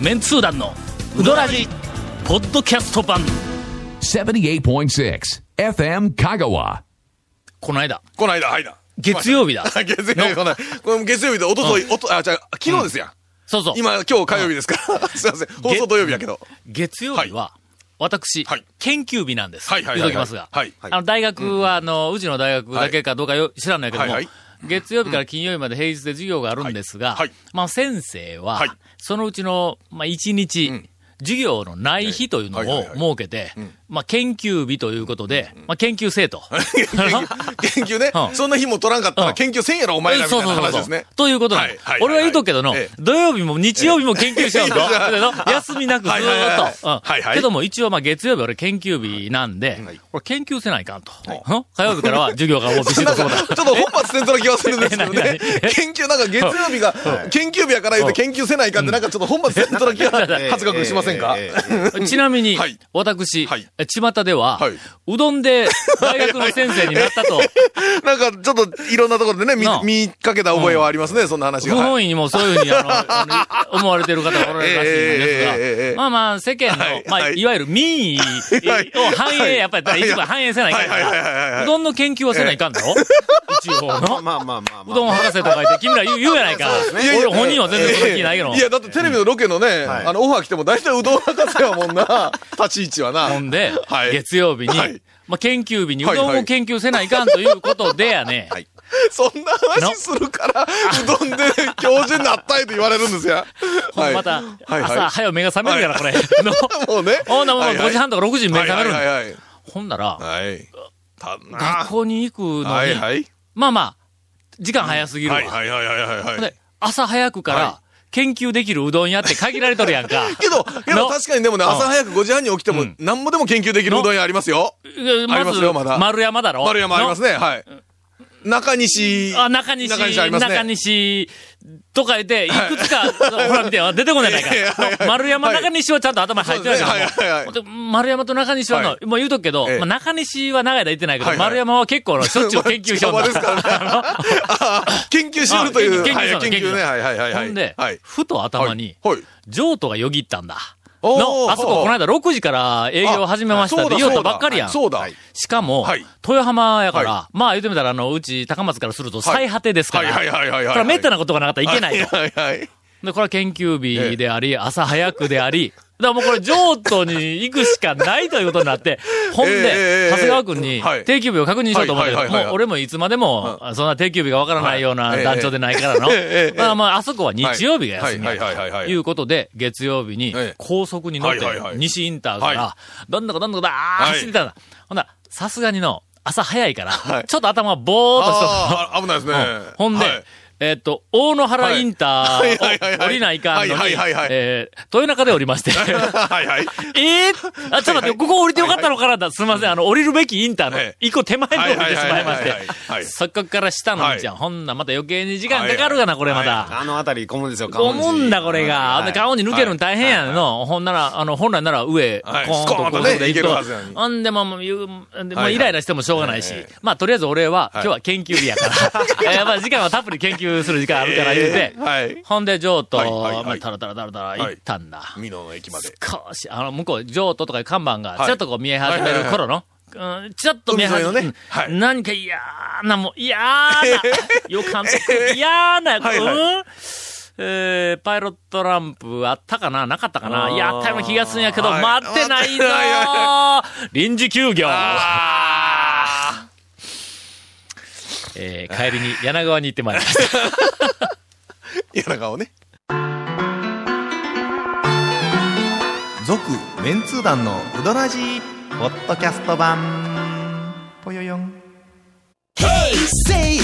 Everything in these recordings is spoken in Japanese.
メンツー団のウドラジポッドキャスト版78.6 FM Kagawa. この間この間、はいだ。月曜日だ 月曜日、このこの月曜日で、おととい、おと、あ、じゃあ、昨日ですやん。そうそう今、今日火曜日ですか？ら。すいません。放送土曜日やけど。月曜日は、私、はい研究日なんです。はいはいはい言うときますが。はいあの、大学は、あの、うちの大学だけかどうかよ知らないけども、はいはい 月曜日から金曜日まで平日で授業があるんですが、はいはい。まあ、先生は、はい。そのうちの、まあ、一日、授業のない日というのを設けて、まあ、研究日ということで、まあ、研究生徒。研究ね。う。ん。そんな日も取らんかったうん。ら研究せんやろ、お前らみたいな話ですね。ということなのはいはいはい。俺は言うとくけどの、ええ。土曜日も日曜日も研究しようと。い やいや。だけど休みなくずはい。はいはいーっと。けども一応まあ月曜日俺研究日なんで、これ研究せないかんと。うん？火曜日からは授業がもうビシッとそうだ。ちょっと本末転倒な気がするんですけどね。研究、なんか月曜日が、研究日やから言うて研究せないかって、なんかちょっと本末転倒な気が、恥ずかくしませんか？ちなみに、はい。私、巷では、はい。うどんで大学の先生になったと、なんかちょっといろんなところでね、見見かけた覚えはありますね、そんな話不が。はい本意にもそういうふうにあの 思われてる方がおられるらしいんですが、まあまあ世間の、はいまあ、はい。いわゆる民意はいを反映、やっぱり一部反映せないかはいはいはいはいはいら、うどんの研究はせないかんだろ。一応。の。まあまあまあまあ。うどん博士とか言って、君ら言う言うやないか。俺本人は全然そんな気ないけど。いや、だってテレビのロケのね、はい。あの、オファー来ても大体うどん博士やもんな、立ち位置はな。ほんで、はい。月曜日に、はい。まあ、研究日にうどんを研究せないかんということでやね、はい。そんな話するから、うどんで教授になったいと言われるんですよ。はい。また、朝、早う目が覚めるから、これ。の？もうね。ほんなもうはいはい。5時半とか6時に目覚める。はいはいはいほんなら、学校に行くのに、はいはい。まあまあ、時間早すぎるわ。はいはいはいはいはい。はい。で朝早くからは研究できるうどん屋って限られとるやんか。けど、けどの確かにでもね、うん朝早く5時半に起きても、なんぼでも研究できるうどん屋ありますよ。まありますよまだ丸山だろ？丸山ありますね、はい。中西。あ、中西、中西ありますね。中西。とか言って、い。くつか、ほら見てよ、出てこないか。いやいやいや。の丸山、はい。中西はちゃんと頭に入ってるやそうですね。はいはいはい。けども、で丸山と中西はの、はもう言うとくけど、ええ。まあ、中西は長い間言ってないけど、はいはい。丸山は結構のしょっちゅう研究しよう ですか。ら研究しよるという。あ研究はい研究研究ね。はいはいはい。はい。ほんで、はい。ふと頭に、譲渡がよぎったんだ。の、あそここの間6時から営業始めましたって言おうとばっかりやん。そうだ。しかも、はい豊浜やから、はまあ言ってみたら、あの、うち高松からすると最果てですから、はいはいはいはいはい。これはめったなことがなかったらいけないと。はいはいはい。で、これは研究日であり、朝早くであり、だからもうこれ譲渡に行くしかないということになって、ほんで、え長谷川君にはい。定休日を確認しようと思ったけど、はいはいはいはい。もう俺もいつまでも、そんな定休日がわからないようなはい。団長でないからの。まあまあ、あそこは日曜日が休みやはいはいはいはいはいとい。うことで、月曜日にええ。高速に乗って西インターかはら、どんどこどんどこだーはい。走ってたんだ。ほんならさすがにの、朝早いから、はい。ちょっと頭がぼーっとしと危ないですね。うん。ほんで、はいえっと、大野原インターを降りないかんのに、えー豊中で降りまして。はいはい。えー、あ、ちょっと待って、ここ降りてよかったのかな？だ。すみません、あの、降りるべきインターのええ。一個手前の降りてしまいまして。そこから下の道やん。ほんならまた余計に時間かかるがな、これまはい。た。あの辺り、混むんですよ、思うんだ、これが。はい。で、顔に抜けるの大変やんの。ほんなら、あの、本来なら上、コはい。ーンとスコーンとね高速で行く行けるはずやのに。ほんで、もう、もう言うでもうはいイライラしてもしょうがないし。ええ。まあ、とりあえず俺は、今日は研究日やから。えーまあ、時間はたっぷり研究する時間あるから言うて。え。ーはい。ほんで、譲渡、はいはいはい。まあ、タラタラタラタラ行ったんだ。美濃の駅まで。少し、あの、向こう、譲渡とかいう看板が、ちょっとこう見え始める頃の、うん、ちょっと見え始める、はいうん何か嫌な、もう嫌な、予感と嫌な、はいはい。うん？えー、パイロットランプあったかな？なかったかな？やったような気がするんやけど、はい。待ってないぞ臨時休業。あえー、帰りに柳川に行ってまいりました。あ。柳川をね。続メンツー団のウドラジーポッドキャスト版ぽよよん Say.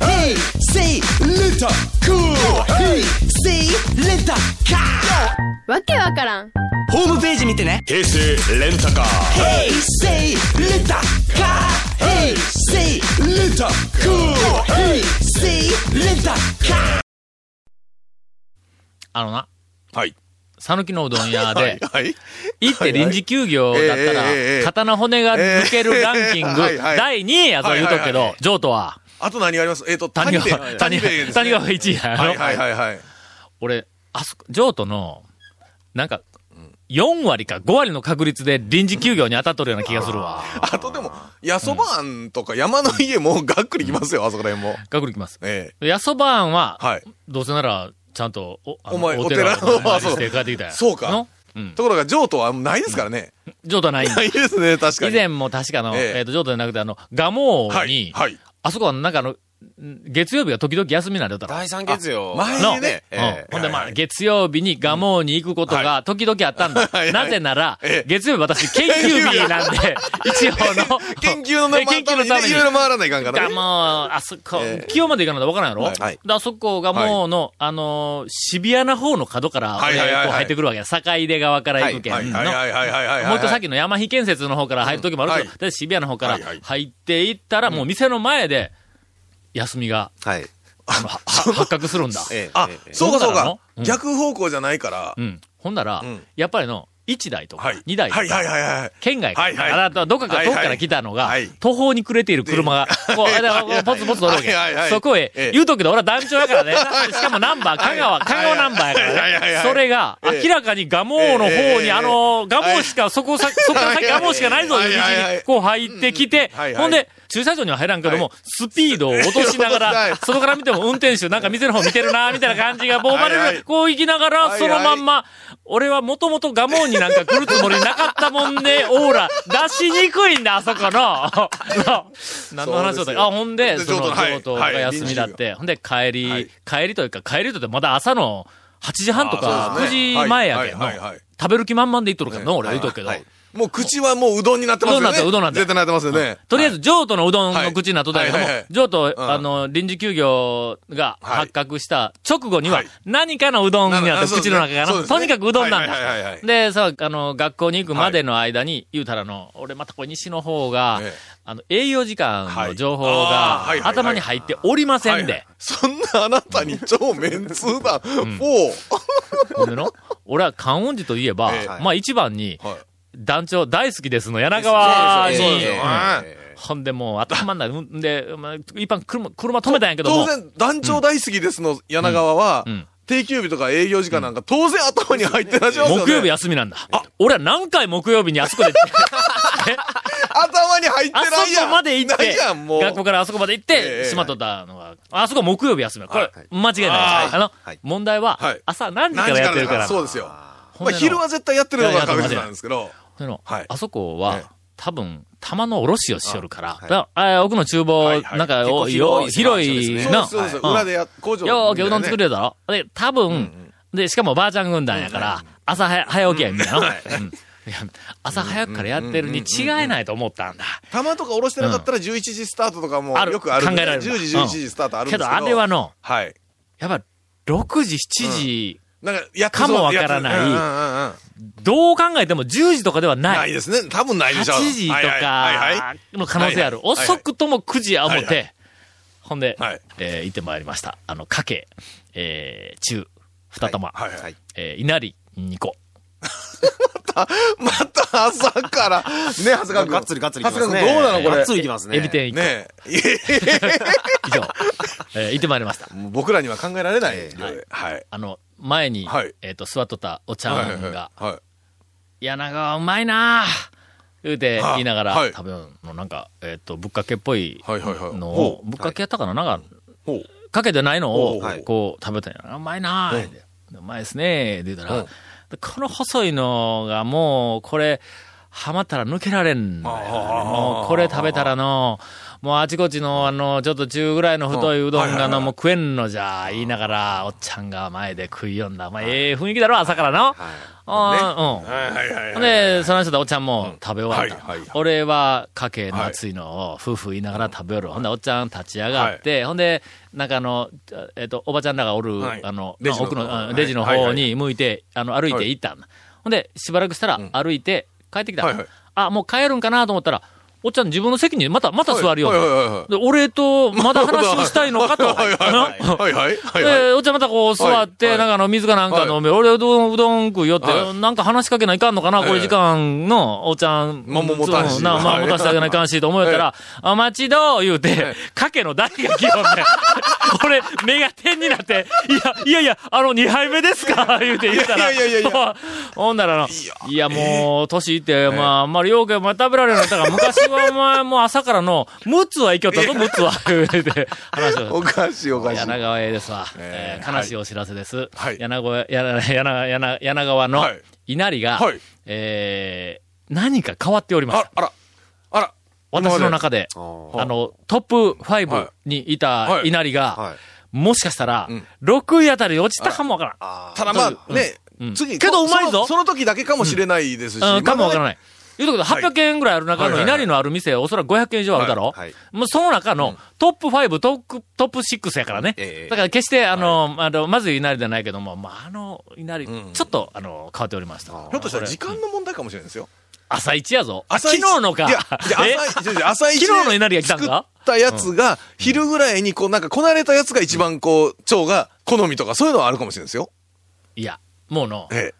Hey, say. Hey, say little car. わけわからんホームページ見てね。平成レンタカー。Hey, say little car. Hey, cool. Hey, say little car. あのな、はい。讃岐のうどん屋はいで、。はい。行って臨時休業だったえええええら、え肩の骨が抜けるランキングええはいはい、第2位やと言うとくけどはいはいはい、譲渡は、あと何があります？えっと、谷川、谷川、部ですね谷川が1位やろはいはいはいはい。俺、あそこ、譲渡の、なんか、4割か5割の確率で臨時休業に当たっとるような気がするわ。あとでも、やそば庵とか山の家もがっくりきますよ、あそこら辺も。学力きます。えやそば庵はえ。、はい。どうせなら、ちゃんと、お、あのお前お寺お寺お参りして帰ってきたそうかの？うん。ところが、譲渡はないですからね。譲渡はない ないですね、確かに。以前も確かの、えええっ、と、譲渡じゃなくて、あの、蒲生はい。に、はい。あそこはなんかあの、ん月曜日が時々休みになるよったら。第三月曜。の前にね、ほんで、まあ、月曜日に蒲生に行くことが時々あったんだ。なぜならええ、月曜日私研究日なんで、一応の。研究のえ研究のために。いろいろ回らないかんからがね。もう、あそこ、ええ。清まで行かないとわからんやろ、はい。はい。であそこがもうの、あのー、シビアな方の角から、はいはいはいはい。こう入ってくるわけや。坂出側から行くけんの。はい。はい。はい。はい。もう一個さっきの山火建設の方から入る時もあるけど、うんはい。で渋谷の方から入っていったら、もう店の前で、休みが、はい。発覚するんだ。ええあえ、えそうかそうか逆方向じゃないからう。ん。ほんなら、うんやっぱりの、1台とかはい。2台とか。県外から、どっかから、はいはい。遠くから来たのがはい、途方に暮れている車が、こう、ポツポツとおるわけ。そこへええ、言うとくけど、俺は団長やからね。しかもナンバー、香川、香川ナンバーやからね。それが、ええ。明らかに蒲生の方に、ええ。あの、蒲生しか、そこさ、そこから先蒲生しかないぞ、いう道にこう入ってきてほんで、駐車場には入らんけども、スピードを落としながはい。ら、外から見ても運転手なんか店の方見てるな、みたいな感じが、もう生まれはいはいる、こう行きながら、そのまんま、俺はもともとガモンになんか来るつもりなかったもんね、オーラ、出しにくいんだ、あそこの。何の話だったか。あ、ほんで、でその、京都が休みだって、ほんで帰り、はい。帰りというか、帰りとってまだ朝の8時半とかあそうですね。9時前やけんの。はい。はい。はい。はい。食べる気満々で言っとるからの、俺は言うとくけど。はいもう口はもううどんになってますよね。うどんなんだうどんな絶対なってますよね。とりあえず、譲渡のうどんの口になっとったけども譲渡、うん。あの、臨時休業がはい。発覚した直後にははい、何かのうどんになって、な口の中がの、そうですね。とにかくうどんなんだ。いで、さ、あの、学校に行くまでの間に、言うたらの、俺またこれ西の方がええ、あの、営業時間の情報が頭に入っておりませんはいで。そんなあなたに超メンツー団、4。ほんでの、俺は観音寺といえば ええ、まあ一番に、はい。団長大好きですの柳川に、そうほんでもう頭。んで、まあ、一般車、車止めたんやけども。当然、団長大好きですの柳川は定休日とか営業時間なんか当然頭に入ってらっしゃいますよね。木曜日休みなんだ。俺は何回木曜日にあそこで、え？頭に入ってあないやん。そこまで行って。学校からあそこまで行っええて、しまっとったのが、あそこ木曜日休みだ。これ、はい間違いない。ああのはい、問題ははい、朝何時からやってるから。そうですよ。まあ昼は絶対やってるのが確実なんですけど。はい。あそこえはえ、多分、玉の卸をしよるから、はい。奥の厨房、はいはい。なんか、広い広いね。そうそうです。はい。裏でや、工場よーけうどん作る。るだろ？で、多分、で、しかもばあちゃん軍団やから、朝早早起きやみたいな。うん朝早くからやってるに違いないと思ったんだ。玉とか下ろしてなかったら11時スタートとかもあるよくある。考えられる。10時、11時スタートあるんですけど。けど、あれはの、はい。やっぱ、6時、7時、なんか、やかもわからないうんうんうんうんどう考えても10時とかではな。ないいですね。多分ないでしょう。8時とはいはいはいはいかの可能性ある。はいはい遅くとも9時や思っはいはて、ほんではい、えー行ってまいりました。あの、かけ、えー、中、二玉、はいはいはい。えー、稲荷、2個。また朝から、ね、長谷川君。がっつりがっつりいきますね。長谷川君どうなのこれ？がっ。つりいきますね。エビ天1個。ねえ。いえ以上、えー行ってまいりました。僕らには考えられないええ量で。はい。あの、前に、はい。えっ、と、座っとったお茶はいはいはい。碗が、はい。柳川うまいなぁ言うてはあ言いながらはい。食べるの、なんか、えっ、と、ぶっかけっぽいはいはいはい。のほを、ぶっかけやったかな？なんか。かけてないのをこう、食べたんや。うまいなぁ、でうまいですねって言ったら、この細いのがもう、これ、ハマったら抜けられんのよもう、これ食べたらの、もうあちこちの、あの、ちょっと中ぐらいの太いうどんがの、もう食えんのじゃ、言いながら、おっちゃんが前で食いよんだ。まあ、ええ雰囲気だろ、朝からの。あーうん。はいはいはいで、その人とおっちゃんも食べ終わった。俺は、かけの熱いのを、夫婦言いながら食べよる。ほんで、おっちゃん立ち上がって、ほんで、なんかあの、えっ、と、おばちゃんらがおる、はい。あの、奥の、レジの方に向いて、あの、歩いて行った。ほんで、しばらくしたらん、歩いて、帰ってきた。あ、もう帰るんかなと思ったら、おっちゃん自分の席にまた、また座るようはいはいはいはいで、俺とまだ話をしたいのかと。はいはいはい。はい。はい。はいはい。で、おっちゃんまたこう座って、はい。なんかあの、水かなんか飲んで、俺うどん、うどん食いよって、はい。なんか話しかけないかんのかな、これ時間の、おっちゃん。まあもたんし。な、まあはい。持たせてあげないかんし、と思うたら、あ、待ちど言うて、かけの台が来よんね。俺、目が点になって、いや、いやいや、あの、2杯目ですか？言うて言ったら、いやいやいやいや。ほんならの、いや、もう、年いって、まあ、あんまりようけ、お前食べられるようになったから、昔はお前、もう朝からの、6つは行きよったぞ、6つは。言うて、話を。おかしいおかしい。柳川へですわ。えーえー悲しいお知らせです。はい柳川、柳柳柳柳川のはい稲荷が、はいえー何か変わっておりました。、ああら、あら。私の中で、ああの、トップ5にいた稲荷が、はい。もしかしたら、ん6位あたりに落ちたかもわからん。ただまあ、ねうん、次、けどうまいぞその時だけかもしれないですし。うん、かもわからい。ない。言うとくけど、800円ぐらいある中の稲荷のある店、おそらく500円以上あるだろ、はいはい。もうその中のトップ5、トップ、トップ6やからね。ええだから決して、あの、あの、まずい稲荷じゃないけども、まあ、あの稲荷、ん。ちょっと、あの、変わっておりました。ひょっとしたら時間の問題かもしれないですよ。朝一やぞ。朝一。昨日のか。いや、朝一、昨日の稲荷が来たんか？作ったやつが、昼ぐらいにこう、なんかこなれたやつが一番こう、腸が好みとかそういうのはあるかもしれないですよ。いや、もうの、え。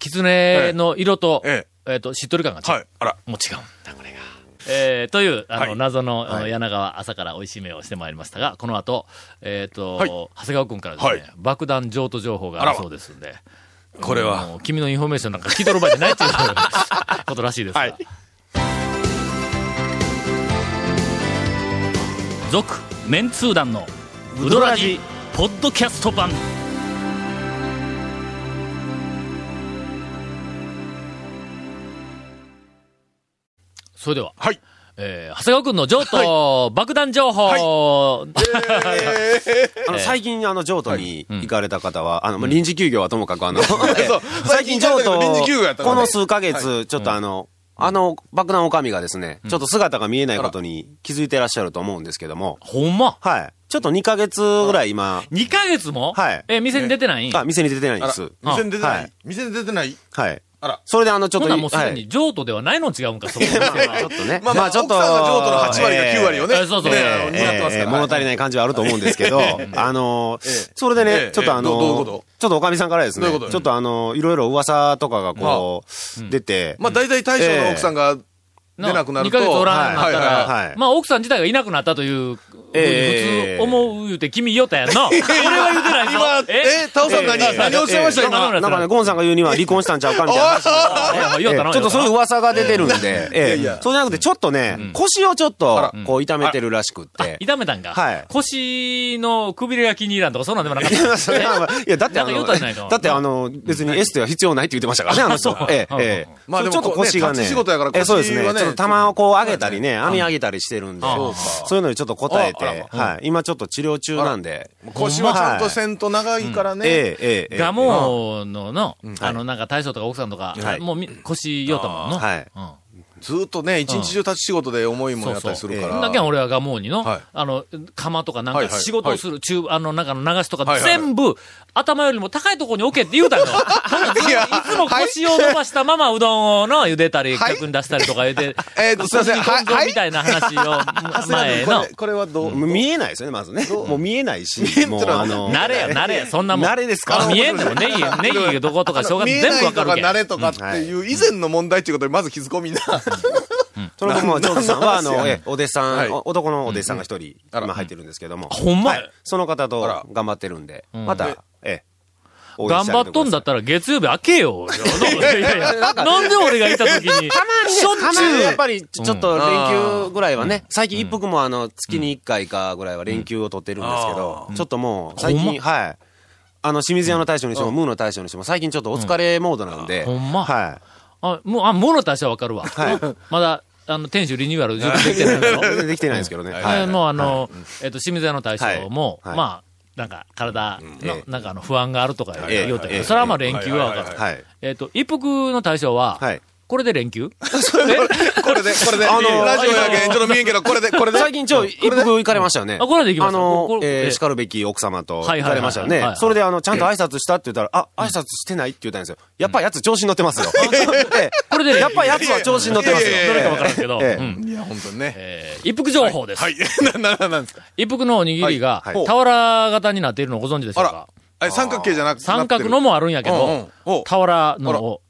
狐の色と、ええっと、しっとり感がえ。違う。はい。あら。もう違うんだ、これが。えー、という、あの、はい謎の、はい柳川朝から美味しい目をしてまいりましたが、この後、えっ、と、はい長谷川くんからですね、はい爆弾譲渡情報があるそうですんで、これは。君のインフォメーションなんか聞いとる場合じゃないっていうことらしいですが。はい続、メンツー団の、ウドラジ、ポッドキャスト版。それでは、はい。えー、長谷川くんの譲渡、爆弾情報、あの、最近、あの、譲渡に行かれた方は、あの、まあ臨時休業はともかく、あの、最近譲渡、この数ヶ月、ちょっとあの、あの、爆弾おかみがですね、ちょっと姿が見えないことに気づいてらっしゃると思うんですけども、ほんま？はい。ちょっと2ヶ月ぐらい今、2ヶ月も？はい。え、店に出てないあ、店に出てないんです。店に出てなはいい。店に出てない？はい。あら。それであの、ちょっと、もうすではいに譲渡ではないの違うんか、そこ。ちょっとね。まあまあ、ちょっと、奥さんが譲渡の8割か9割をね。えーそうそうね物足りない感じはあると思うんですけど、あの、それでえねえ、ちょっとあのと、ちょっとおかみさんからですねちょっとあの、いろいろ噂とかがこう、出て、まあ、大体大将の奥さんが出なくなると。2ヶ月おらんなったら。はい、まあ奥さん自体がいなくなったという、普通思う言うて君言おったやんな。俺は言うてないぞ。今、え、タオさん何、ええ。何をおっしゃいました？ええ。今。なんかね、ゴンさんが言うには離婚したんちゃうかみたいなちょっとそういう噂が出てるんで、えそうじゃなくて、ちょっとね、腰をちょっとあ、こう、痛めてるらしくって。痛めたんか。はい。腰のくびれが気に入らんとか、そんなんでもなかった。いや、だってあの、だってあの、別にエステは必要ないって言ってましたからね、あの人。ええ、ええ。まあでもちょっと腰がね。仕事やから。腰はねちょっと玉をこう上げたりね、網上げたりしてるんで、そうかそういうのにちょっと答えて、あはい。今ちょっと治療中なんで。腰はちゃんとせんと長いからね。ええ、ええ、ええ。ガモのの、あはいの、なんか大将とか奥さんとかは、いもうみ腰よったもんの。はいうんずーっとね、一日中立ち仕事で重いもんやったりするかそうら。だけん俺はガモーにの、はい。あの、釜とかなんか仕事をする、中、あの、なんかの流しとか全部、頭よりも高いところに置けって言うたの。ほんならいつも腰を伸ばしたままうどんをの茹でたり、はい。客に出したりとか言うて、えーとすいません。はいみたいな話を 前の。これ、、これはどう？見えないですよね、まずね。もう見えないし、もうあの。慣れや、慣れや、そんなもん。慣れですか？あ見えんでもネギ、ネギどことか生姜見え全部わかるけん。慣れとかっていう以前の問題っていうことでまず気づこうみんな。その僕も、長女さんは、あの、ええお弟子さはい。ん、お男のお弟子さんが一人、今入ってるんですけども。ほんまはい。その方と頑張ってるんで、また、え頑張っとんだったら月曜日開けよ。いやいやいや なんで俺がいた時に、たまにね、しょっちゅう。やっぱり、ちょっとうん連休ぐらいはね、最近一服もあの、月に一回かぐらいは連休を取ってるんですけど、ちょっともう、最近、はい。あの、清水屋の大将にしても、ムーの大将にしても、最近ちょっとお疲れモードなんで、ほんま。はあ、もう、あ、物としてはわかるわ。はまだ、あの、店主リニューアル できてないだろい。できてないですけどね。えはい。ーもうあの、えっと、清水屋の大将も、まあ、なんか、体のえ、え。なんかあの、不安があるとかええ言うたけど、ええそれはまあ連休はわかる。はい。えっと、一服の大将は、はい。これで連休？これで、これで、あのラジオやけん、ちょっと見えんけど、これで、これで。最近、ちょ、一服行かれましたよね。あこれで行きました。あのえー、え叱るべき奥様とはいはいはい行かれましたよ。ね。それで、あの、ちゃんと挨拶したって言ったら、あ、挨拶してないって言ったんですよ。やっぱやつ調子に乗ってますよ。ええこれでやっぱやつは調子に乗ってますよ。どれかわからんけど、いや、本当にね。えー。一服情報です。はい。な、な、なんですか？一服のおにぎりが、俵型になっているのをご存知でしょあら。うか。え、三角形じゃなく三角のもあるんやけど、お俵のを、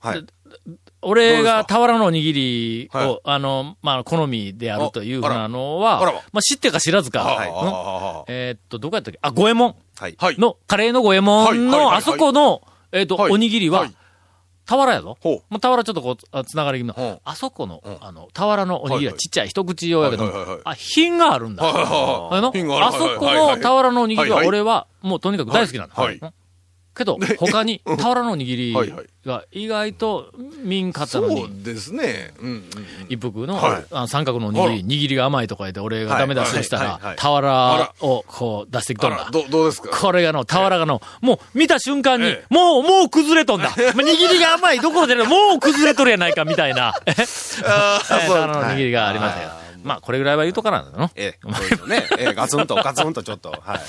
俺が俵のおにぎりを、はい。あの、まあ、好みであるというふうあなのは、ままあ、知ってか知らずか、えーっと、どこやったっけ？あ、五右衛門。の、カレーの五右衛門の、はいあそこの、えーっと、はい。おにぎりは、はい。俵やぞ。もう俵ちょっとこうあ、つながり気味うんの、あそこのうん、あの、俵のおにぎりはちっちゃい一口用やけどはいはいはいはい、あ、品があるんだ。あの品がある。あそこの俵のおにぎりは俺はもうとにかく大好きなんだ。けど、他に俵のおにぎり が意外と民かったそのに、うですね。うん。一服のはいあ三角のおにぎり、握りが甘いとか言って俺がダメ出しをしたら俵をこう出してきとんだ。ど、どうですか？これがの、俵がの、もう見た瞬間にえ、もう、もう崩れとんだ。ま あ握りが甘いどころでね、もう崩れとるやないかみたいな、俵の握りがありましたよ。まあ、これぐらいは言うとかなんだの。ええ、そうですよね。ええ、ガツンと、ガツンとちょっと、はい。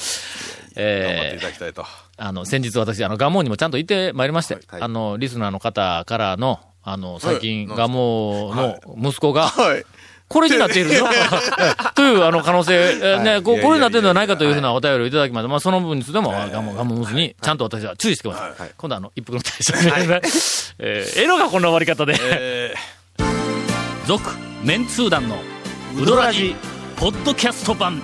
えいただきたいと。あの、先日私、あの、ガモにもちゃんと行ってまいりまして、はいあの、リスナーの方からの、あの、最近、はいガモの息子が、はい。これになっているぞ。という、あの、可能性、えーね、ここれになっているのではないかというふうなお便りをいただきまして、まあ、その部分についても、ガモ、ガモ娘に、ちゃんと私は注意してきました。はい。今度はあの、一服の対象に、えー、ええのがこんな終わり方で。え続、メンツー団の、ウドラジ、ポッドキャスト版。